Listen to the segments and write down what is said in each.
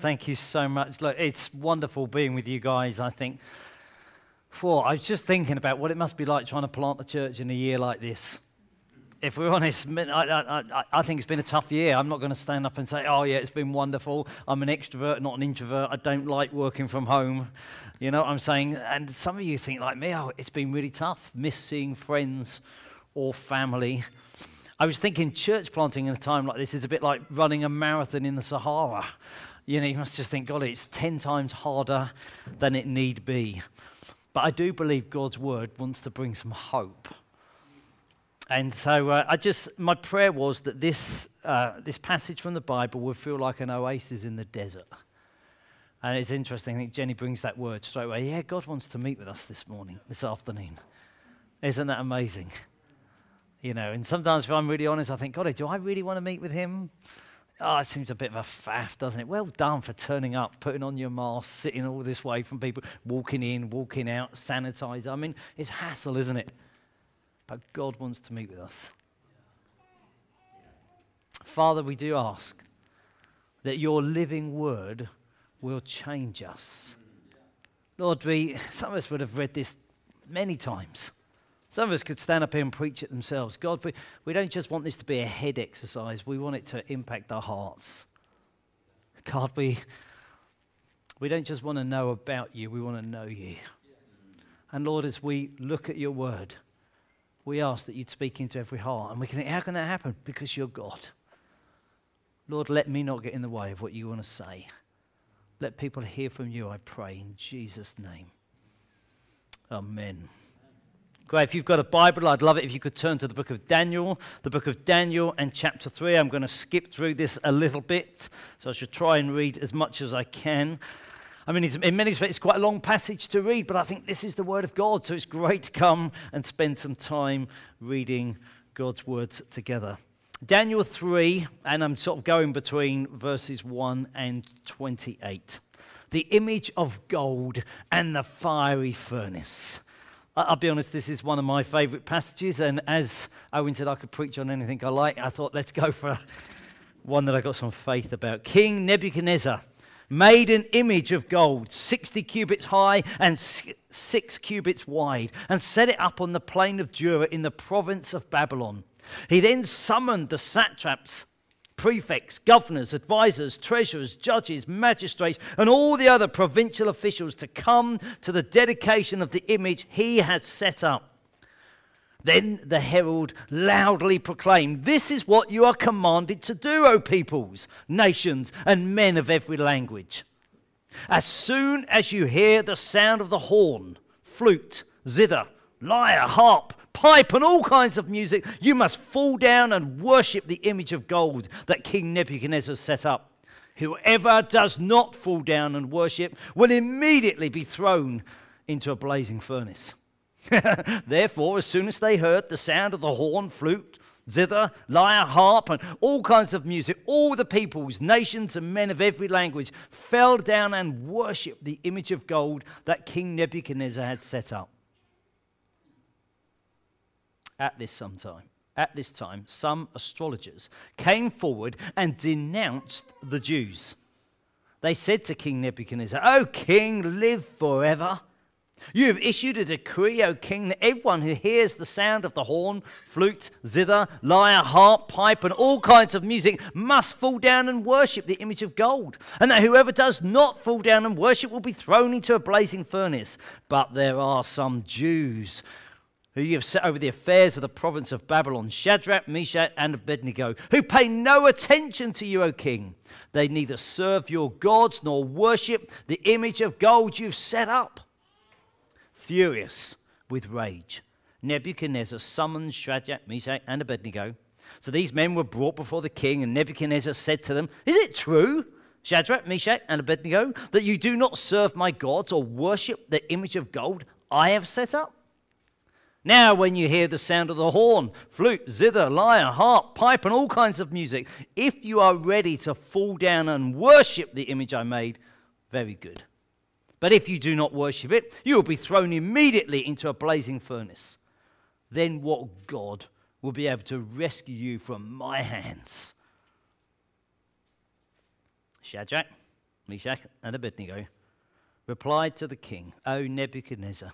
Thank you so much. Look, it's wonderful being with you guys. I think, for I was just thinking about what it must be like trying to plant the church in a year like this. If we're honest, I, I, I think it's been a tough year. I'm not going to stand up and say, oh, yeah, it's been wonderful. I'm an extrovert, not an introvert. I don't like working from home. You know what I'm saying? And some of you think, like me, oh, it's been really tough. Miss seeing friends or family. I was thinking church planting in a time like this is a bit like running a marathon in the Sahara. You know, you must just think, God, it's 10 times harder than it need be. But I do believe God's word wants to bring some hope. And so uh, I just, my prayer was that this, uh, this passage from the Bible would feel like an oasis in the desert. And it's interesting, I think Jenny brings that word straight away. Yeah, God wants to meet with us this morning, this afternoon. Isn't that amazing? You know, and sometimes if I'm really honest, I think, God, do I really want to meet with him? Oh, it seems a bit of a faff, doesn't it? Well done for turning up, putting on your mask, sitting all this way from people, walking in, walking out, sanitizer. I mean, it's hassle, isn't it? But God wants to meet with us. Father, we do ask that your living word will change us. Lord, we, some of us would have read this many times. Some of us could stand up here and preach it themselves. God, we, we don't just want this to be a head exercise, we want it to impact our hearts. God, we, we don't just want to know about you, we want to know you. And Lord, as we look at your word, we ask that you'd speak into every heart. And we can think, how can that happen? Because you're God. Lord, let me not get in the way of what you want to say. Let people hear from you, I pray, in Jesus' name. Amen. Great. If you've got a Bible, I'd love it if you could turn to the book of Daniel, the book of Daniel and chapter 3. I'm going to skip through this a little bit, so I should try and read as much as I can. I mean, in many respects, it's quite a long passage to read, but I think this is the Word of God, so it's great to come and spend some time reading God's words together. Daniel 3, and I'm sort of going between verses 1 and 28. The image of gold and the fiery furnace. I'll be honest, this is one of my favourite passages. And as Owen said, I could preach on anything I like. I thought, let's go for one that I got some faith about. King Nebuchadnezzar made an image of gold, 60 cubits high and six cubits wide, and set it up on the plain of Dura in the province of Babylon. He then summoned the satraps prefects, governors, advisors, treasurers, judges, magistrates, and all the other provincial officials to come to the dedication of the image he had set up. Then the herald loudly proclaimed, This is what you are commanded to do, O peoples, nations, and men of every language. As soon as you hear the sound of the horn, flute, zither, lyre, harp, pipe, and all kinds of music, you must fall down and worship the image of gold that King Nebuchadnezzar set up. Whoever does not fall down and worship will immediately be thrown into a blazing furnace. Therefore, as soon as they heard the sound of the horn, flute, zither, lyre, harp, and all kinds of music, all the peoples, nations, and men of every language fell down and worshipped the image of gold that King Nebuchadnezzar had set up at this sometime. At this time, some astrologers came forward and denounced the Jews. They said to King Nebuchadnezzar, O king, live forever. You have issued a decree, O king, that everyone who hears the sound of the horn, flute, zither, lyre, harp, pipe, and all kinds of music must fall down and worship the image of gold, and that whoever does not fall down and worship will be thrown into a blazing furnace. But there are some Jews who you have set over the affairs of the province of Babylon, Shadrach, Meshach, and Abednego, who pay no attention to you, O king. They neither serve your gods nor worship the image of gold you've set up. Furious with rage, Nebuchadnezzar summoned Shadrach, Meshach, and Abednego. So these men were brought before the king, and Nebuchadnezzar said to them, Is it true, Shadrach, Meshach, and Abednego, that you do not serve my gods or worship the image of gold I have set up? Now, when you hear the sound of the horn, flute, zither, lyre, harp, pipe, and all kinds of music, if you are ready to fall down and worship the image I made, very good. But if you do not worship it, you will be thrown immediately into a blazing furnace. Then what God will be able to rescue you from my hands? Shadrach, Meshach, and Abednego replied to the king, O Nebuchadnezzar,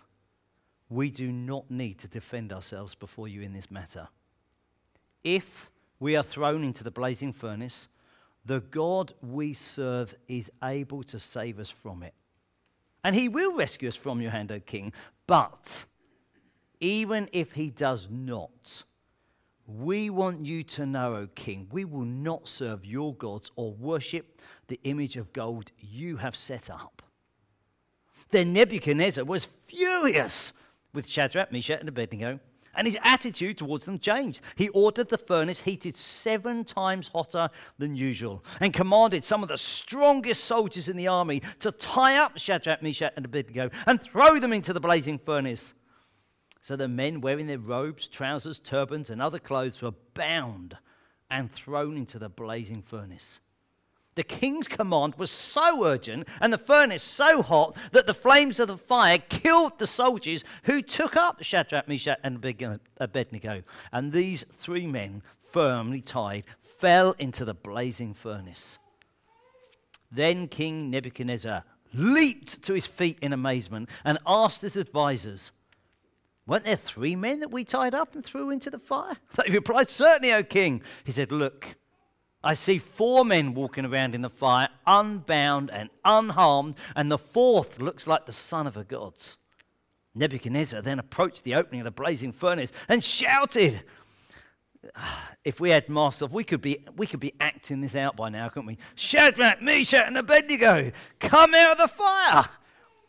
we do not need to defend ourselves before you in this matter. If we are thrown into the blazing furnace, the God we serve is able to save us from it. And he will rescue us from your hand, O king. But even if he does not, we want you to know, O king, we will not serve your gods or worship the image of gold you have set up. Then Nebuchadnezzar was furious with Shadrach, Meshach, and Abednego, and his attitude towards them changed. He ordered the furnace heated seven times hotter than usual and commanded some of the strongest soldiers in the army to tie up Shadrach, Meshach, and Abednego and throw them into the blazing furnace. So the men wearing their robes, trousers, turbans, and other clothes were bound and thrown into the blazing furnace. The king's command was so urgent and the furnace so hot that the flames of the fire killed the soldiers who took up Shadrach, Meshach, and Abednego. And these three men, firmly tied, fell into the blazing furnace. Then King Nebuchadnezzar leaped to his feet in amazement and asked his advisers, Weren't there three men that we tied up and threw into the fire? They replied, Certainly, O king. He said, Look, I see four men walking around in the fire, unbound and unharmed, and the fourth looks like the son of a god. Nebuchadnezzar then approached the opening of the blazing furnace and shouted, ah, if we had masks we could be we could be acting this out by now, couldn't we? Shadrach, Meshach, and Abednego, come out of the fire!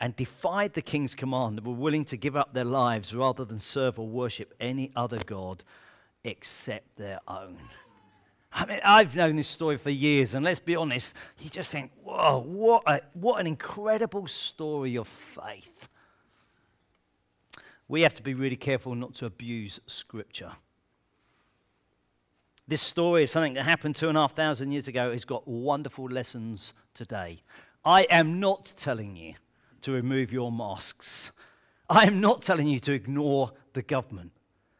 and defied the king's command and were willing to give up their lives rather than serve or worship any other God except their own. I mean, I've known this story for years, and let's be honest, you just think, whoa, what, a, what an incredible story of faith. We have to be really careful not to abuse Scripture. This story is something that happened two and a half thousand years ago. It's got wonderful lessons today. I am not telling you to remove your masks. I am not telling you to ignore the government.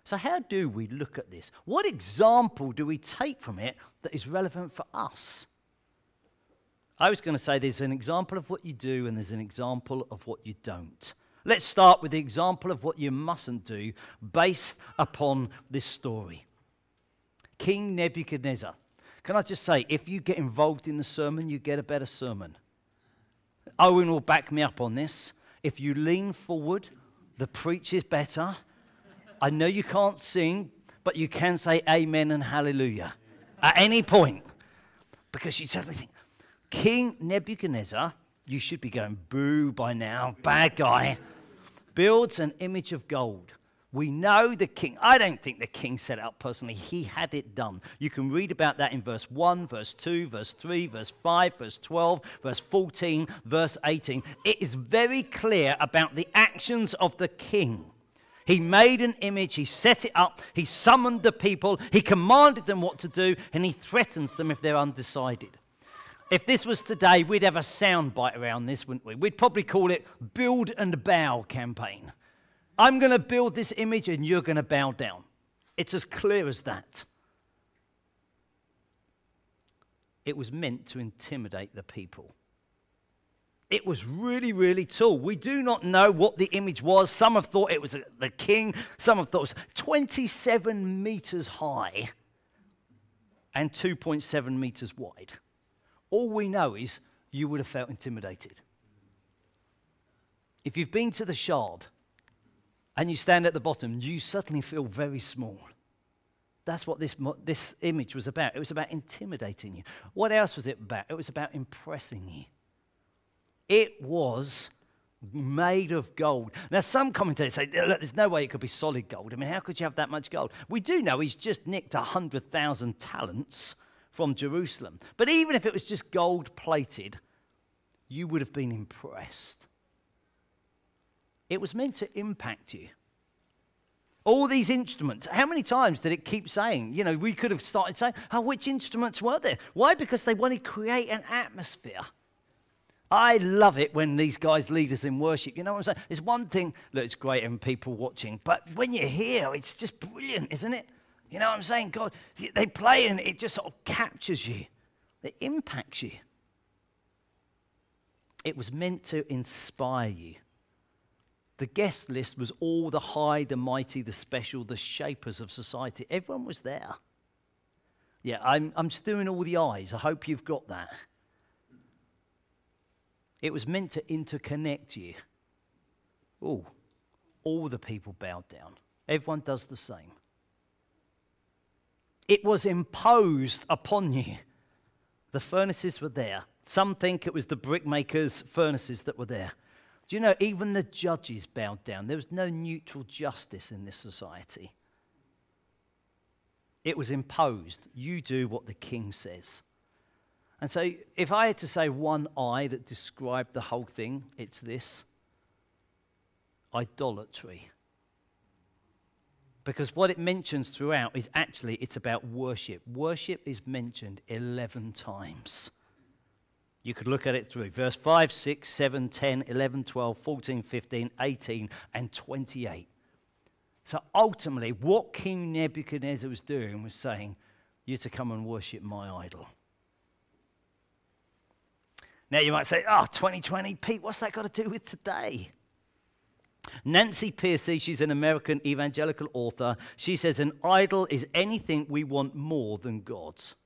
So, how do we look at this? What example do we take from it that is relevant for us? I was going to say there's an example of what you do and there's an example of what you don't. Let's start with the example of what you mustn't do based upon this story. King Nebuchadnezzar. Can I just say, if you get involved in the sermon, you get a better sermon. Owen will back me up on this. If you lean forward, the preach is better. I know you can't sing, but you can say amen and hallelujah at any point. Because you suddenly think, King Nebuchadnezzar, you should be going boo by now, bad guy, builds an image of gold we know the king. I don't think the king set out personally. He had it done. You can read about that in verse 1, verse 2, verse 3, verse 5, verse 12, verse 14, verse 18. It is very clear about the actions of the king. He made an image, he set it up, he summoned the people, he commanded them what to do, and he threatens them if they're undecided. If this was today, we'd have a soundbite around this, wouldn't we? We'd probably call it Build and Bow campaign. I'm going to build this image and you're going to bow down. It's as clear as that. It was meant to intimidate the people. It was really, really tall. We do not know what the image was. Some have thought it was the king, some have thought it was 27 meters high and 2.7 meters wide. All we know is you would have felt intimidated. If you've been to the Shard, and you stand at the bottom, you suddenly feel very small. That's what this, this image was about. It was about intimidating you. What else was it about? It was about impressing you. It was made of gold. Now, some commentators say, Look, there's no way it could be solid gold. I mean, how could you have that much gold? We do know he's just nicked 100,000 talents from Jerusalem. But even if it was just gold plated, you would have been impressed. It was meant to impact you. All these instruments, how many times did it keep saying? You know, we could have started saying, oh, which instruments were there? Why? Because they want to create an atmosphere. I love it when these guys lead us in worship. You know what I'm saying? It's one thing, look, it's great and people watching, but when you're here, it's just brilliant, isn't it? You know what I'm saying? God, they play and it just sort of captures you, it impacts you. It was meant to inspire you. The guest list was all the high, the mighty, the special, the shapers of society. Everyone was there. Yeah, I'm, I'm all the eyes. I hope you've got that. It was meant to interconnect you. Oh, all the people bowed down. Everyone does the same. It was imposed upon you. The furnaces were there. Some think it was the brickmakers' furnaces that were there. Do you know, even the judges bowed down? There was no neutral justice in this society. It was imposed. You do what the king says. And so, if I had to say one eye that described the whole thing, it's this idolatry. Because what it mentions throughout is actually it's about worship. Worship is mentioned 11 times. You could look at it through verse 5, 6, 7, 10, 11, 12, 14, 15, 18, and 28. So ultimately, what King Nebuchadnezzar was doing was saying, You're to come and worship my idol. Now you might say, ah, Oh, 2020, Pete, what's that got to do with today? Nancy Pearcey, she's an American evangelical author. She says, An idol is anything we want more than God's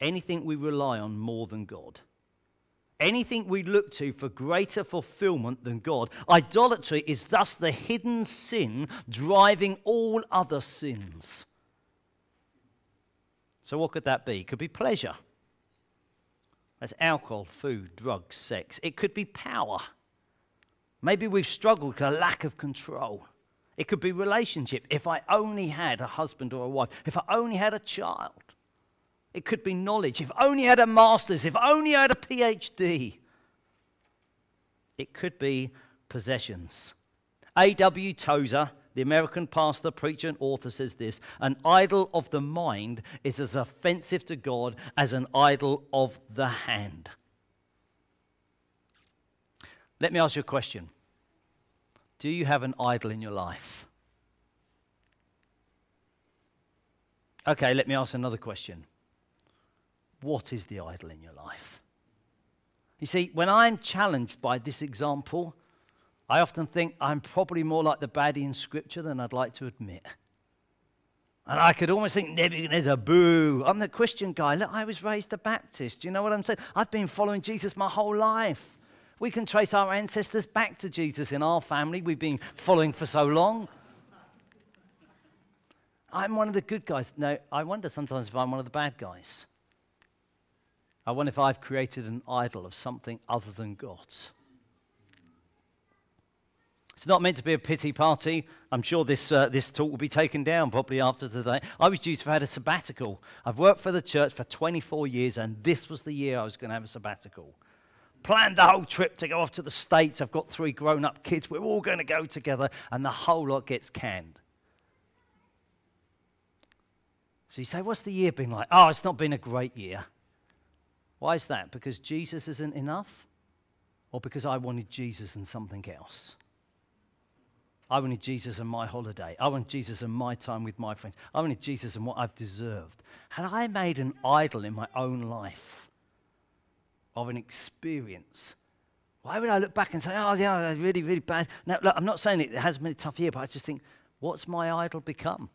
anything we rely on more than God. Anything we look to for greater fulfillment than God. Idolatry is thus the hidden sin driving all other sins. So, what could that be? It could be pleasure. That's alcohol, food, drugs, sex. It could be power. Maybe we've struggled with a lack of control. It could be relationship. If I only had a husband or a wife, if I only had a child. It could be knowledge. If only I had a master's, if only I had a PhD. It could be possessions. A.W. Tozer, the American pastor, preacher, and author, says this An idol of the mind is as offensive to God as an idol of the hand. Let me ask you a question Do you have an idol in your life? Okay, let me ask another question what is the idol in your life? You see, when I'm challenged by this example, I often think I'm probably more like the baddie in Scripture than I'd like to admit. And I could almost think Nebuchadnezzar, boo. I'm the Christian guy. Look, I was raised a Baptist. Do you know what I'm saying? I've been following Jesus my whole life. We can trace our ancestors back to Jesus in our family. We've been following for so long. I'm one of the good guys. No, I wonder sometimes if I'm one of the bad guys. I wonder if I've created an idol of something other than God's. It's not meant to be a pity party. I'm sure this, uh, this talk will be taken down probably after today. I was due to have had a sabbatical. I've worked for the church for 24 years, and this was the year I was going to have a sabbatical. Planned the whole trip to go off to the States. I've got three grown up kids. We're all going to go together, and the whole lot gets canned. So you say, What's the year been like? Oh, it's not been a great year. Why is that? Because Jesus isn't enough? Or because I wanted Jesus and something else? I wanted Jesus and my holiday. I wanted Jesus and my time with my friends. I wanted Jesus and what I've deserved. Had I made an idol in my own life of an experience, why would I look back and say, oh, yeah, really, really bad? Now, look, I'm not saying it has been a tough year, but I just think, what's my idol become?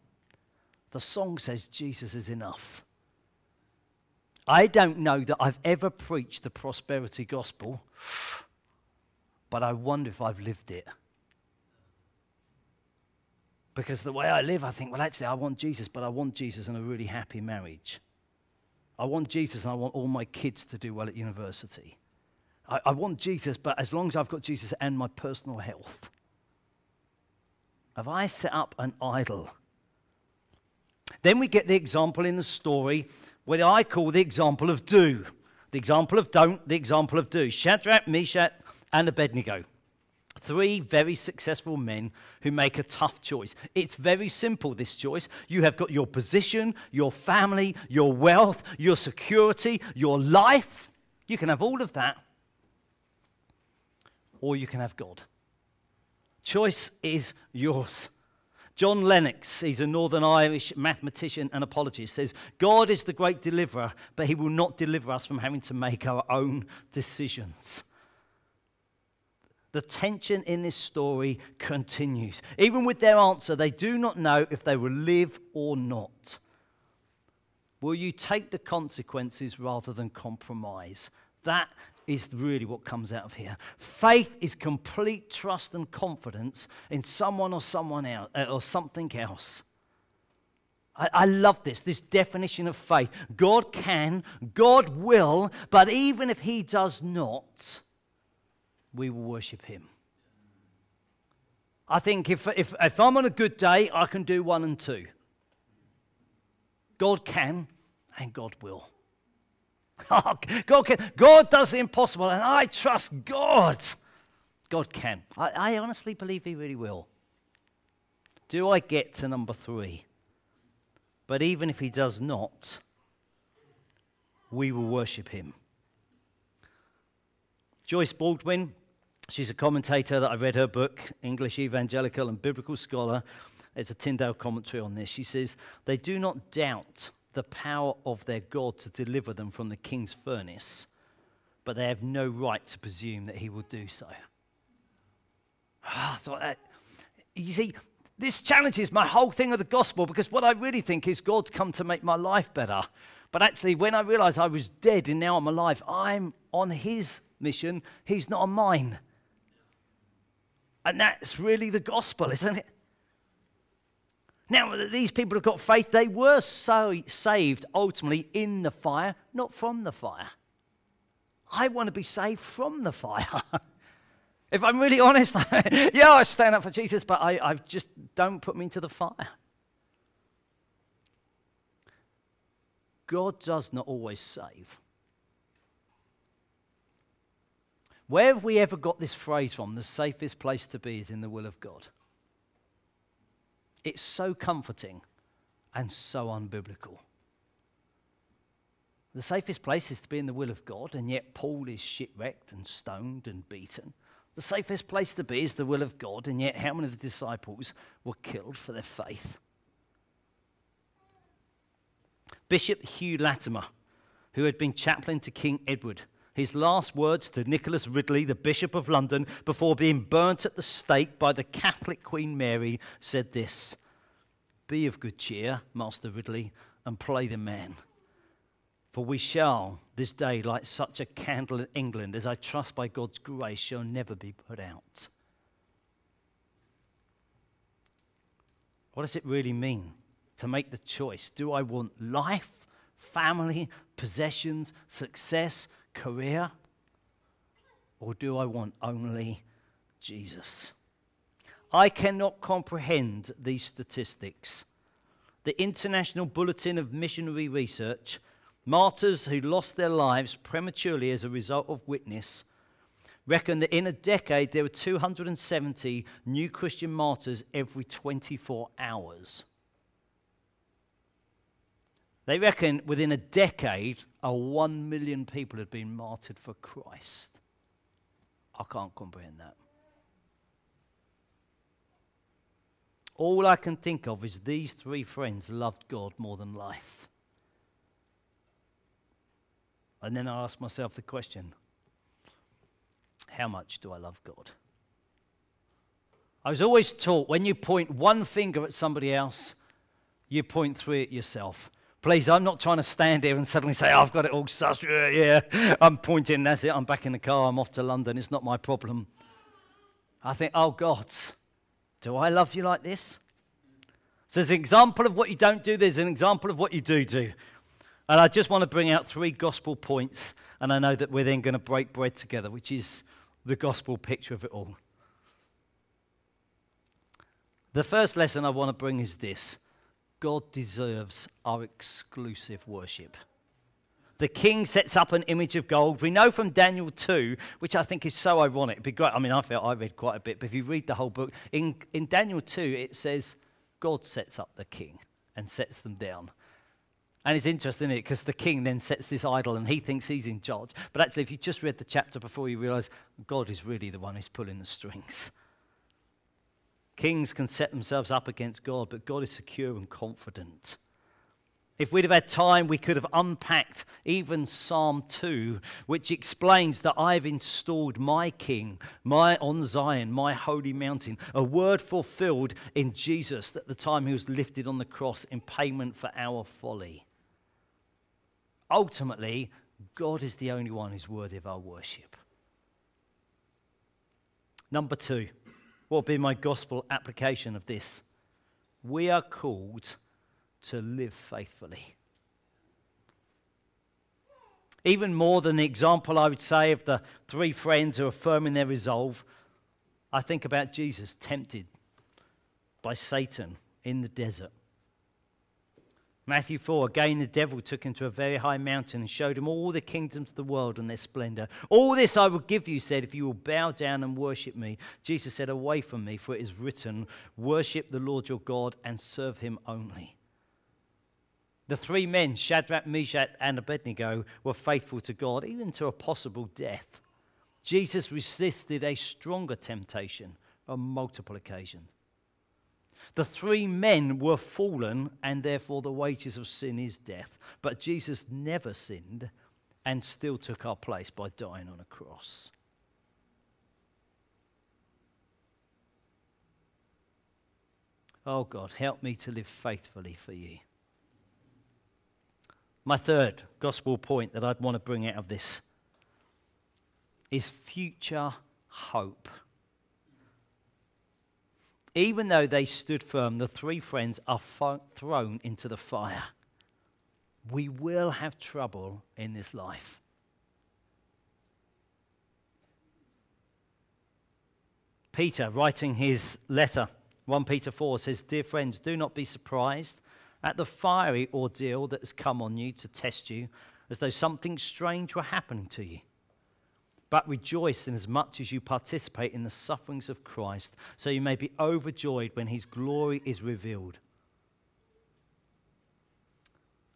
The song says Jesus is enough. I don't know that I've ever preached the prosperity gospel, but I wonder if I've lived it. Because the way I live, I think, well, actually, I want Jesus, but I want Jesus in a really happy marriage. I want Jesus and I want all my kids to do well at university. I, I want Jesus, but as long as I've got Jesus and my personal health. Have I set up an idol? Then we get the example in the story what I call the example of do. The example of don't, the example of do. Shadrach, Meshach, and Abednego. Three very successful men who make a tough choice. It's very simple, this choice. You have got your position, your family, your wealth, your security, your life. You can have all of that, or you can have God. Choice is yours. John Lennox, he's a Northern Irish mathematician and apologist, says, God is the great deliverer, but he will not deliver us from having to make our own decisions. The tension in this story continues. Even with their answer, they do not know if they will live or not. Will you take the consequences rather than compromise? That is really what comes out of here. Faith is complete trust and confidence in someone or someone else uh, or something else. I, I love this, this definition of faith. God can, God will, but even if He does not, we will worship Him. I think if, if, if I'm on a good day, I can do one and two. God can and God will. God, can, God does the impossible, and I trust God. God can. I, I honestly believe He really will. Do I get to number three? But even if He does not, we will worship Him. Joyce Baldwin, she's a commentator that I read her book, English Evangelical and Biblical Scholar. It's a Tyndale commentary on this. She says, They do not doubt the power of their God to deliver them from the king's furnace, but they have no right to presume that he will do so. I thought that, you see, this challenges my whole thing of the gospel because what I really think is God's come to make my life better. But actually, when I realized I was dead and now I'm alive, I'm on his mission, he's not on mine. And that's really the gospel, isn't it? Now, these people have got faith. They were so saved ultimately in the fire, not from the fire. I want to be saved from the fire. if I'm really honest, yeah, I stand up for Jesus, but I, I just don't put me into the fire. God does not always save. Where have we ever got this phrase from? The safest place to be is in the will of God. It's so comforting and so unbiblical. The safest place is to be in the will of God, and yet Paul is shipwrecked and stoned and beaten. The safest place to be is the will of God, and yet how many of the disciples were killed for their faith? Bishop Hugh Latimer, who had been chaplain to King Edward, his last words to Nicholas Ridley, the Bishop of London, before being burnt at the stake by the Catholic Queen Mary, said this Be of good cheer, Master Ridley, and play the man. For we shall, this day, light such a candle in England as I trust by God's grace shall never be put out. What does it really mean to make the choice? Do I want life, family, possessions, success, career? Or do I want only Jesus? I cannot comprehend these statistics. The International Bulletin of Missionary Research, martyrs who lost their lives prematurely as a result of witness, reckon that in a decade there were 270 new Christian martyrs every 24 hours. They reckon within a decade, a one million people had been martyred for Christ. I can't comprehend that. All I can think of is these three friends loved God more than life. And then I ask myself the question how much do I love God? I was always taught when you point one finger at somebody else, you point three at yourself. Please, I'm not trying to stand here and suddenly say, I've got it all sus. Yeah, yeah. I'm pointing, that's it. I'm back in the car. I'm off to London. It's not my problem. I think, oh, God, do I love you like this? So there's an example of what you don't do, there's an example of what you do do. And I just want to bring out three gospel points, and I know that we're then going to break bread together, which is the gospel picture of it all. The first lesson I want to bring is this God deserves our exclusive worship. The king sets up an image of gold. We know from Daniel 2, which I think is so ironic. It'd be great. I mean, I felt I read quite a bit, but if you read the whole book, in, in Daniel 2, it says God sets up the king and sets them down. And it's interesting, is it? Because the king then sets this idol and he thinks he's in charge. But actually, if you just read the chapter before, you realize God is really the one who's pulling the strings. Kings can set themselves up against God, but God is secure and confident. If we'd have had time, we could have unpacked even Psalm 2, which explains that I've installed my king, my on Zion, my holy mountain, a word fulfilled in Jesus at the time he was lifted on the cross in payment for our folly. Ultimately, God is the only one who's worthy of our worship. Number two, what will be my gospel application of this? We are called to live faithfully. Even more than the example, I would say, of the three friends who are firm in their resolve, I think about Jesus tempted by Satan in the desert. Matthew 4 Again, the devil took him to a very high mountain and showed him all the kingdoms of the world and their splendor. All this I will give you, said, if you will bow down and worship me. Jesus said, Away from me, for it is written, Worship the Lord your God and serve him only. The three men, Shadrach, Meshach, and Abednego, were faithful to God, even to a possible death. Jesus resisted a stronger temptation on multiple occasions. The three men were fallen, and therefore the wages of sin is death. But Jesus never sinned and still took our place by dying on a cross. Oh God, help me to live faithfully for you. My third gospel point that I'd want to bring out of this is future hope. Even though they stood firm, the three friends are fo- thrown into the fire. We will have trouble in this life. Peter, writing his letter, 1 Peter 4, says, Dear friends, do not be surprised at the fiery ordeal that has come on you to test you, as though something strange were happening to you but rejoice in as much as you participate in the sufferings of Christ, so you may be overjoyed when his glory is revealed.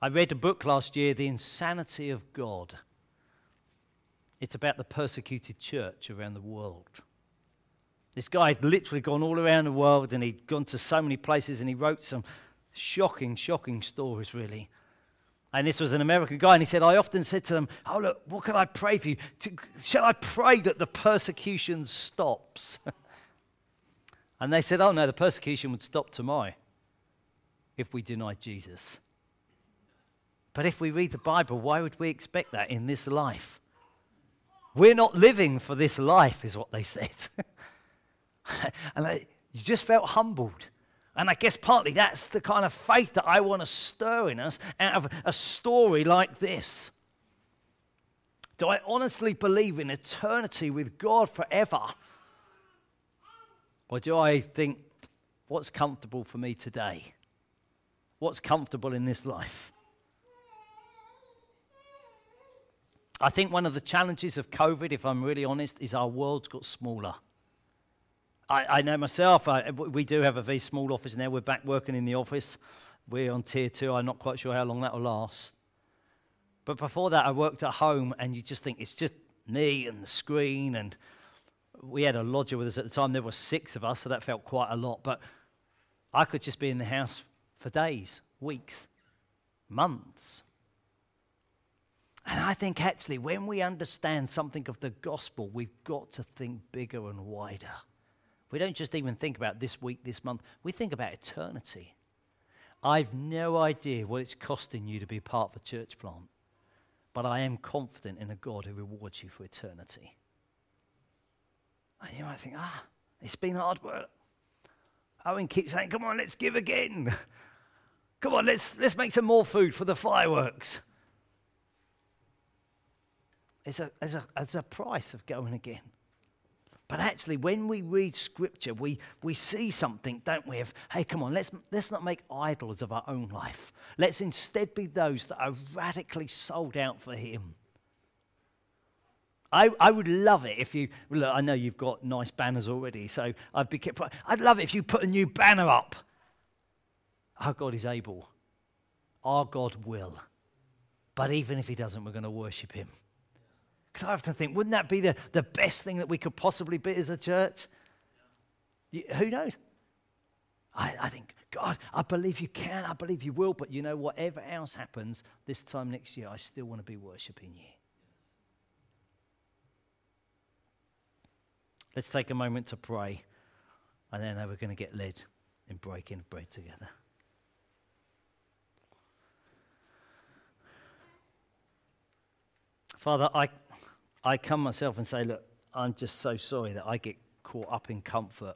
I read a book last year, The Insanity of God. It's about the persecuted church around the world. This guy had literally gone all around the world and he'd gone to so many places and he wrote some shocking, shocking stories, really. And this was an American guy, and he said, I often said to them, Oh, look, what can I pray for you? Shall I pray that the persecution stops? and they said, Oh, no, the persecution would stop tomorrow if we denied Jesus. But if we read the Bible, why would we expect that in this life? We're not living for this life, is what they said. and I, just felt humbled. And I guess partly that's the kind of faith that I want to stir in us out of a story like this. Do I honestly believe in eternity with God forever? Or do I think, what's comfortable for me today? What's comfortable in this life? I think one of the challenges of COVID, if I'm really honest, is our world's got smaller. I, I know myself, I, we do have a very small office now. We're back working in the office. We're on tier two. I'm not quite sure how long that will last. But before that, I worked at home, and you just think it's just me and the screen. And we had a lodger with us at the time. There were six of us, so that felt quite a lot. But I could just be in the house for days, weeks, months. And I think actually, when we understand something of the gospel, we've got to think bigger and wider. We don't just even think about this week, this month, we think about eternity. I've no idea what it's costing you to be part of a church plant, but I am confident in a God who rewards you for eternity. And you might think, ah, it's been hard work. Owen keeps saying, come on, let's give again. come on, let's, let's make some more food for the fireworks. It's a, there's, a, there's a price of going again. But actually, when we read scripture, we, we see something, don't we? Of, hey, come on, let's, let's not make idols of our own life. Let's instead be those that are radically sold out for Him. I, I would love it if you, look, I know you've got nice banners already, so I'd, be, kept, I'd love it if you put a new banner up. Our God is able. Our God will. But even if He doesn't, we're going to worship Him. Because I often think, wouldn't that be the, the best thing that we could possibly be as a church? You, who knows? I, I think, God, I believe you can, I believe you will, but you know, whatever else happens this time next year, I still want to be worshipping you. Let's take a moment to pray, and then we're going to get led in breaking bread together. Father, I, I come myself and say, look, I'm just so sorry that I get caught up in comfort.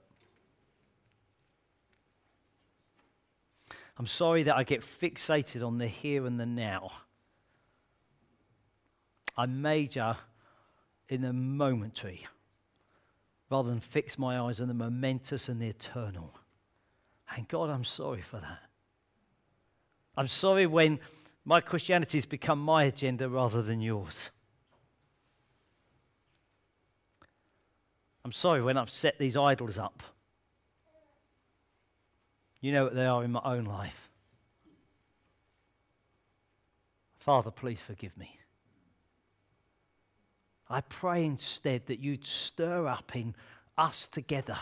I'm sorry that I get fixated on the here and the now. I major in the momentary rather than fix my eyes on the momentous and the eternal. And God, I'm sorry for that. I'm sorry when my Christianity has become my agenda rather than yours. I'm sorry when I've set these idols up. You know what they are in my own life. Father, please forgive me. I pray instead that you'd stir up in us together.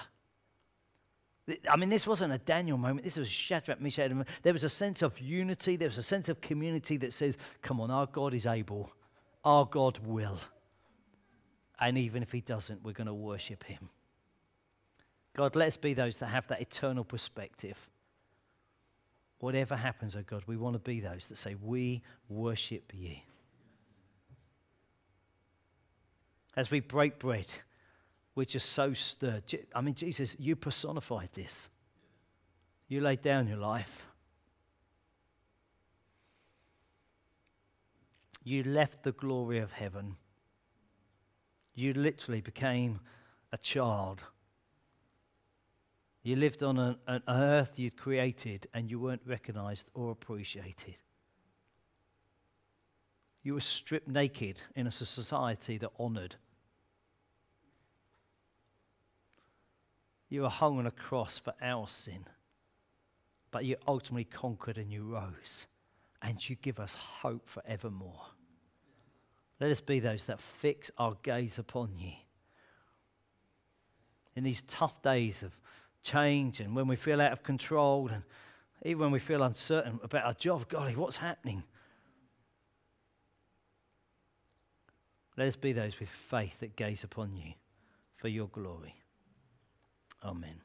I mean, this wasn't a Daniel moment. This was Shadrach, Meshach, and There was a sense of unity. There was a sense of community that says, come on, our God is able. Our God will. And even if he doesn't, we're going to worship him. God, let's be those that have that eternal perspective. Whatever happens, oh God, we want to be those that say, We worship you. As we break bread, we're just so stirred. I mean, Jesus, you personified this. You laid down your life. You left the glory of heaven you literally became a child. You lived on an, an earth you'd created and you weren't recognized or appreciated. You were stripped naked in a society that honored. You were hung on a cross for our sin, but you ultimately conquered and you rose, and you give us hope forevermore. Let us be those that fix our gaze upon you. In these tough days of change and when we feel out of control and even when we feel uncertain about our job, golly, what's happening? Let us be those with faith that gaze upon you for your glory. Amen.